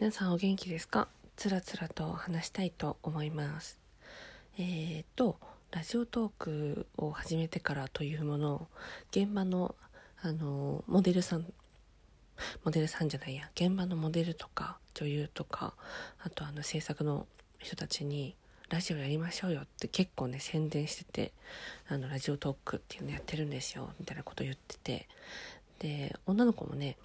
皆さんお元気ですか？つらつらと話したいと思います。えー、とラジオトークを始めてからというものを現場のあのモデルさんモデルさんじゃないや現場のモデルとか女優とかあとあの制作の人たちにラジオやりましょうよって結構ね宣伝しててあのラジオトークっていうのやってるんですよみたいなこと言ってて。で女の子もね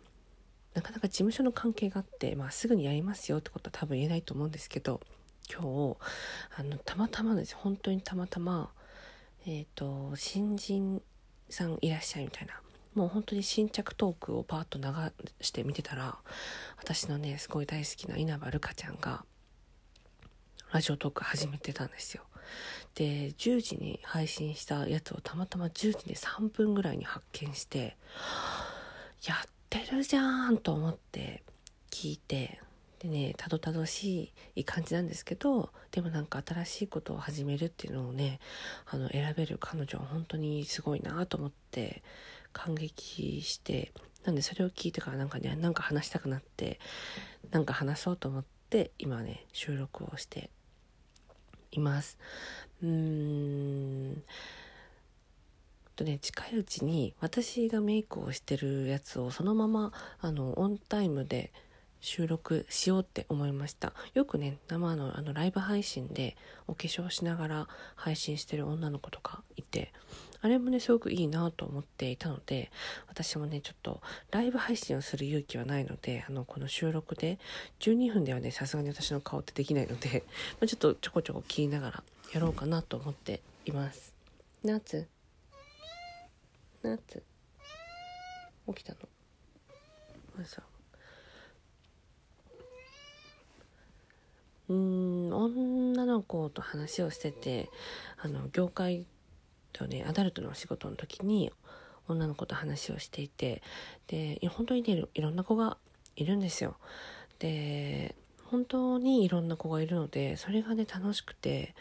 なかなか事務所の関係があって、まあ、すぐにやりますよってことは多分言えないと思うんですけど今日あのたまたまです本当にたまたまえっ、ー、と新人さんいらっしゃいみたいなもう本当に新着トークをパーッと流して見てたら私のねすごい大好きな稲葉るかちゃんがラジオトーク始めてたんですよ。で10時に配信したやつをたまたま10時で3分ぐらいに発見してやってるじゃんと思って聞いてでねたどたどしい感じなんですけどでもなんか新しいことを始めるっていうのをねあの選べる彼女は本当にすごいなと思って感激してなんでそれを聞いてからなんかねなんか話したくなってなんか話そうと思って今ね収録をしています。うーんとね近いうちに私がメイクをしてるやつをそのままあのオンタイムで収録しようって思いました。よくね生のあのライブ配信でお化粧しながら配信してる女の子とかいてあれもねすごくいいなと思っていたので私もねちょっとライブ配信をする勇気はないのであのこの収録で12分ではねさすがに私の顔ってできないので、ま、ちょっとちょこちょこ切りながらやろうかなと思っています。夏夏起きたの。朝。うん女の子と話をしててあの業界とねアダルトのお仕事の時に女の子と話をしていてで本当にねいろんな子がいるんですよ。で本当にいろんな子がいるのでそれがね楽しくて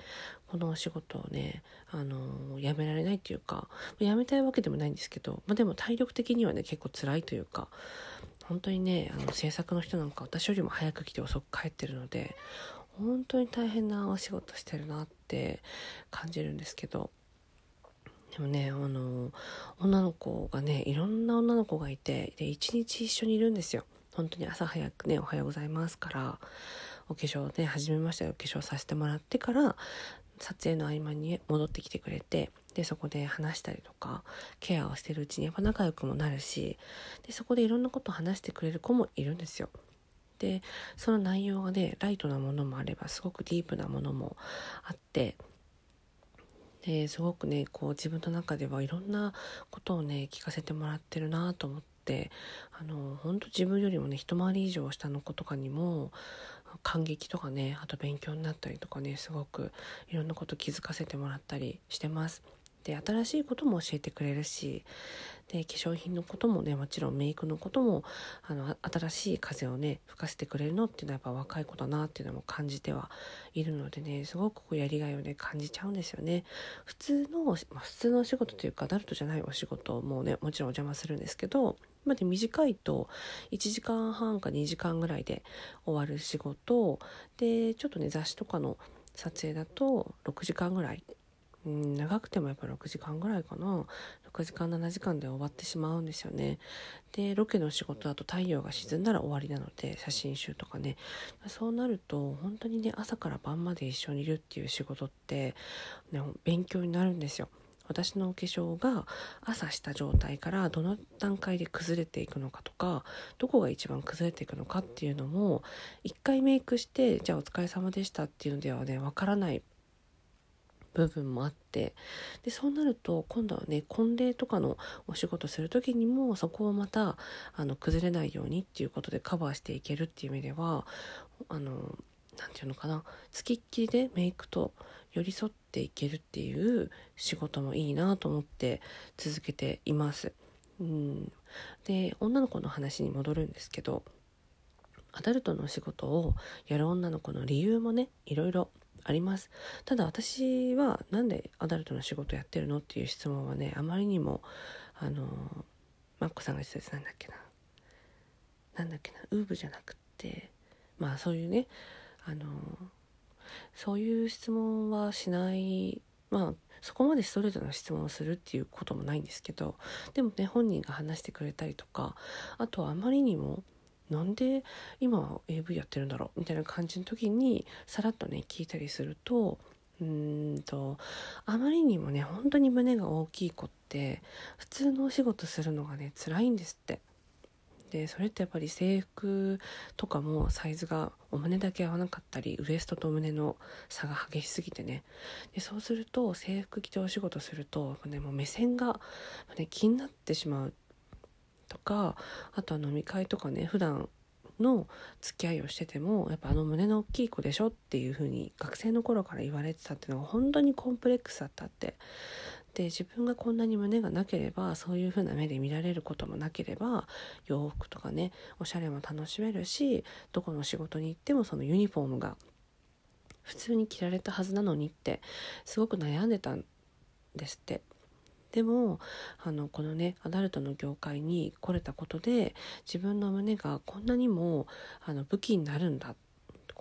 このお仕事をねあの辞められないっていうか辞めたいわけでもないんですけど、まあ、でも体力的にはね結構辛いというか本当にねあの制作の人なんか私よりも早く来て遅く帰ってるので本当に大変なお仕事してるなって感じるんですけどでもねあの女の子がねいろんな女の子がいてで一日一緒にいるんですよ。本当に朝早くね「おはようございます」からお化粧ね始めましたよ。お化粧させてもらってから撮影の合間に戻ってきてくれてでそこで話したりとかケアをしてるうちにやっぱ仲良くもなるしでそこでいろんなことを話してくれる子もいるんですよ。でその内容がねライトなものもあればすごくディープなものもあってですごくねこう自分の中ではいろんなことをね聞かせてもらってるなと思ってあの本当自分よりもね一回り以上下の子とかにも感激とかねあと勉強になったりとかねすごくいろんなこと気づかせてもらったりしてます。で新しいことも教えてくれるしで化粧品のこともねもちろんメイクのこともあの新しい風をね吹かせてくれるのっていうのはやっぱ若い子だなっていうのも感じてはいるのでねすごくこうやりがいをね感じちゃうんですよね普通の、まあ、普通のお仕事というかアダルトじゃないお仕事もねもちろんお邪魔するんですけどまで短いと1時間半か2時間ぐらいで終わる仕事。でちょっとね雑誌とかの撮影だと6時間ぐらい。うん、長くてもやっぱ6時間ぐらいかな。6時間7時間で終わってしまうんですよね。でロケの仕事だと太陽が沈んだら終わりなので写真集とかね。そうなると本当にね朝から晩まで一緒にいるっていう仕事って、ね、勉強になるんですよ。私のお化粧が朝した状態からどの段階で崩れていくのかとかどこが一番崩れていくのかっていうのも一回メイクしてじゃあお疲れ様でしたっていうのではねわからない部分もあってでそうなると今度はね婚礼とかのお仕事する時にもそこをまたあの崩れないようにっていうことでカバーしていけるっていう意味ではあの何て言うのかな付きっきりでメイクと寄り添っていけるっていう仕事もいいなと思って続けています。うん、で女の子の話に戻るんですけどアダルトの仕事をやる女の子の理由もねいろいろあります。ただ私は何でアダルトの仕事やってるのっていう質問はねあまりにもあのマッコさんが言ってたやつなんだっけな。なんだっけな。ウーブじゃなくってまあそういうねあのそういう質問はしないまあそこまでストレートな質問をするっていうこともないんですけどでもね本人が話してくれたりとかあとはあまりにもなんで今 AV やってるんだろうみたいな感じの時にさらっとね聞いたりするとうんとあまりにもね本当に胸が大きい子って普通のお仕事するのがね辛いんですって。でそれってやっぱり制服とかもサイズがお胸だけ合わなかったりウエストと胸の差が激しすぎてね。でそうすると制服着てお仕事すると、ね、もう目線が、ね、気になってしまうとかあとは飲み会とかね普段の付き合いをしててもやっぱあの胸の大きい子でしょっていう風に学生の頃から言われてたっていうのが本当にコンプレックスだったってで自分がこんなに胸がなければそういう風な目で見られることもなければ洋服とかねおしゃれも楽しめるしどこの仕事に行ってもそのユニフォームが普通に着られたはずなのにってすごく悩んでたんですって。でもあのこのねアダルトの業界に来れたことで自分の胸がこんなにもあの武器になるんだっ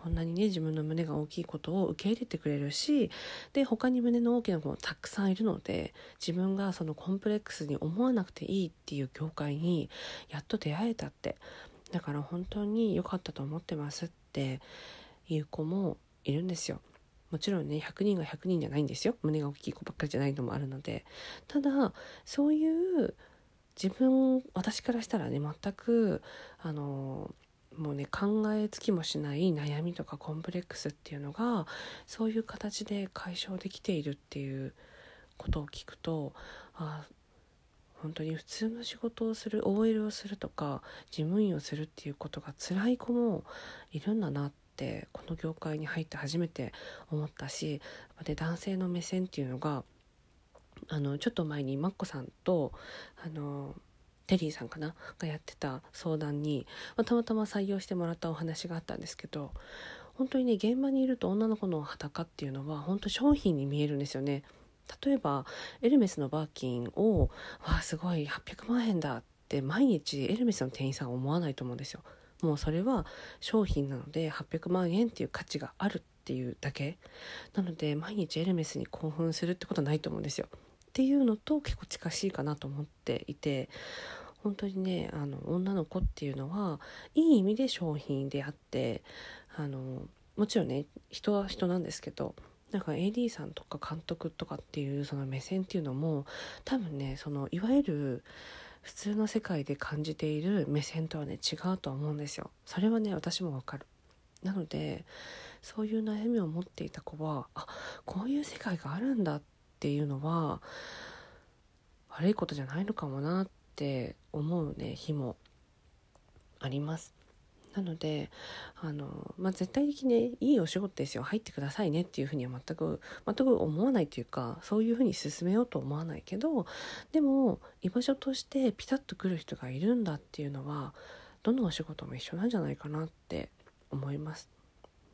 こんなにね自分の胸が大きいことを受け入れてくれるしで他に胸の大きな子もたくさんいるので自分がそのコンプレックスに思わなくていいっていう業界にやっと出会えたってだから本当に良かったと思ってますっていう子もいるんですよ。もちろんね100人が100人じゃないんですよ胸が大きい子ばっかりじゃないのもあるのでただそういう自分私からしたらね全くあのもうね考えつきもしない悩みとかコンプレックスっていうのがそういう形で解消できているっていうことを聞くとあ本当に普通の仕事をする OL をするとか事務員をするっていうことが辛い子もいるんだなってこの業界に入って初めて思ったしで男性の目線っていうのがあのちょっと前にマッコさんとあのテリーさんかな？がやってた相談に、まあ、たまたま採用してもらったお話があったんですけど本当にね現場にいると女の子の裸っていうのは本当商品に見えるんですよね。例えばエルメスのバーキンを「わあすごい800万円だ」って毎日エルメスの店員さんは思わないと思うんですよ。もうそれは商品なので800万円っていう価値があるっていうだけなので毎日エルメスに興奮するってことはないと思うんですよ。っていうのと結構近しいかなと思っていて本当にねあの女の子っていうのはいい意味で商品であってあのもちろんね人は人なんですけどなんか AD さんとか監督とかっていうその目線っていうのも多分ねそのいわゆる普通の世界で感じている目線とはね違うとは思うんですよ。それはね私もわかる。なのでそういう悩みを持っていた子はあこういう世界があるんだっていうのは悪いことじゃないのかもなって思うね日もあります。なのであの、まあ、絶対的にねいいお仕事ですよ入ってくださいねっていうふうには全く全く思わないというかそういうふうに進めようと思わないけどでも居場所としてピタッと来る人がいるんだっていうのはどのお仕事も一緒なんじゃないかなって思います。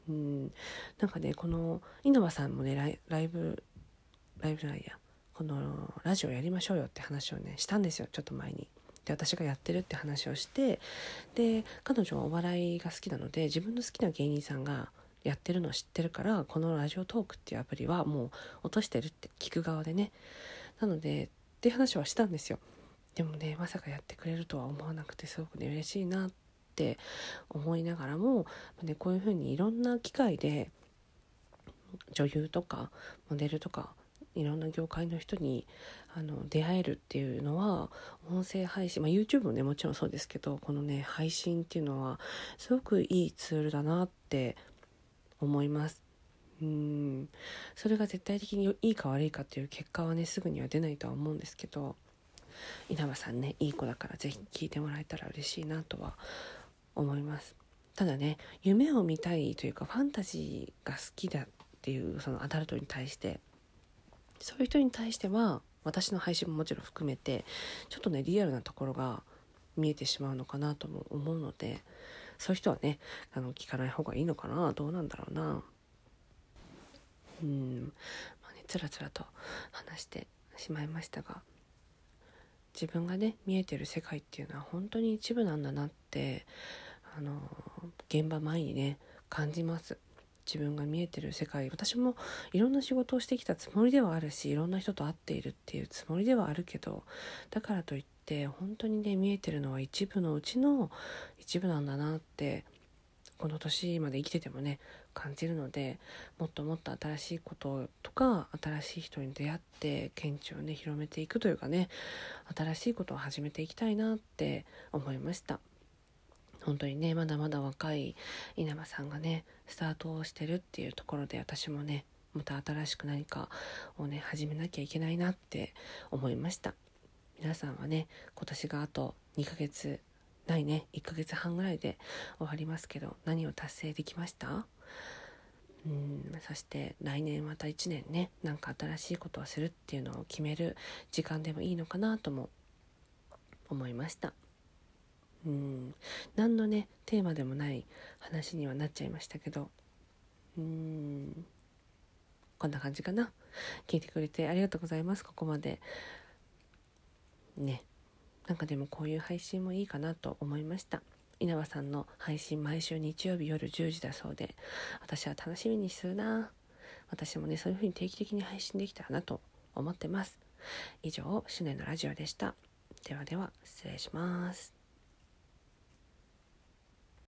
うんなんかねこの稲葉さんもねライブライブじゃないやこのラジオやりましょうよって話をねしたんですよちょっと前に。で私がやってるって話をしてで彼女はお笑いが好きなので自分の好きな芸人さんがやってるのを知ってるからこのラジオトークっていうアプリはもう落としてるって聞く側でねなのでって話はしたんですよでもねまさかやってくれるとは思わなくてすごくね嬉しいなって思いながらも、ね、こういうふうにいろんな機会で女優とかモデルとかいろんな業界の人にあの出会えるっていうのは音声配信、まあ、YouTube もねもちろんそうですけどこのね配信っていうのはすごくいいツールだなって思います。うんそれが絶対的にいいか悪いかっていう結果はねすぐには出ないとは思うんですけど稲葉さんねいい子だから是非聞いてもらえたら嬉しいなとは思います。ただね夢を見たいというかファンタジーが好きだっていうそのアダルトに対してそういう人に対しては私の配信ももちろん含めてちょっとねリアルなところが見えてしまうのかなとも思うのでそういう人はねあの聞かない方がいいのかな？どうなんだろうな？うん。まあねつらつらと話してしまいましたが自分がね見えてる世界っていうのは本当に一部なんだなってあの現場前にね感じます。自分が見えてる世界私もいろんな仕事をしてきたつもりではあるしいろんな人と会っているっていうつもりではあるけどだからといって本当にね見えてるのは一部のうちの一部なんだなってこの年まで生きててもね感じるのでもっともっと新しいこととか新しい人に出会って見地をね広めていくというかね新しいことを始めていきたいなって思いました。本当にねまだまだ若い稲葉さんがねスタートをしてるっていうところで私もねまた新しく何かをね始めなきゃいけないなって思いました皆さんはね今年があと2ヶ月ないね1ヶ月半ぐらいで終わりますけど何を達成できました？うんそして来年また1年ねなんか新しいことをするっていうのを決める時間でもいいのかなとも思いました。うん。何のねテーマでもない話にはなっちゃいましたけど。うん。こんな感じかな。聞いてくれてありがとうございます。ここまで。ね。なんかでもこういう配信もいいかなと思いました。稲葉さんの配信毎週日曜日夜10時だそうで。私は楽しみにするな。私もねそういう風に定期的に配信できたらなと思ってます。以上シュネのラジオでした。ではでは失礼します。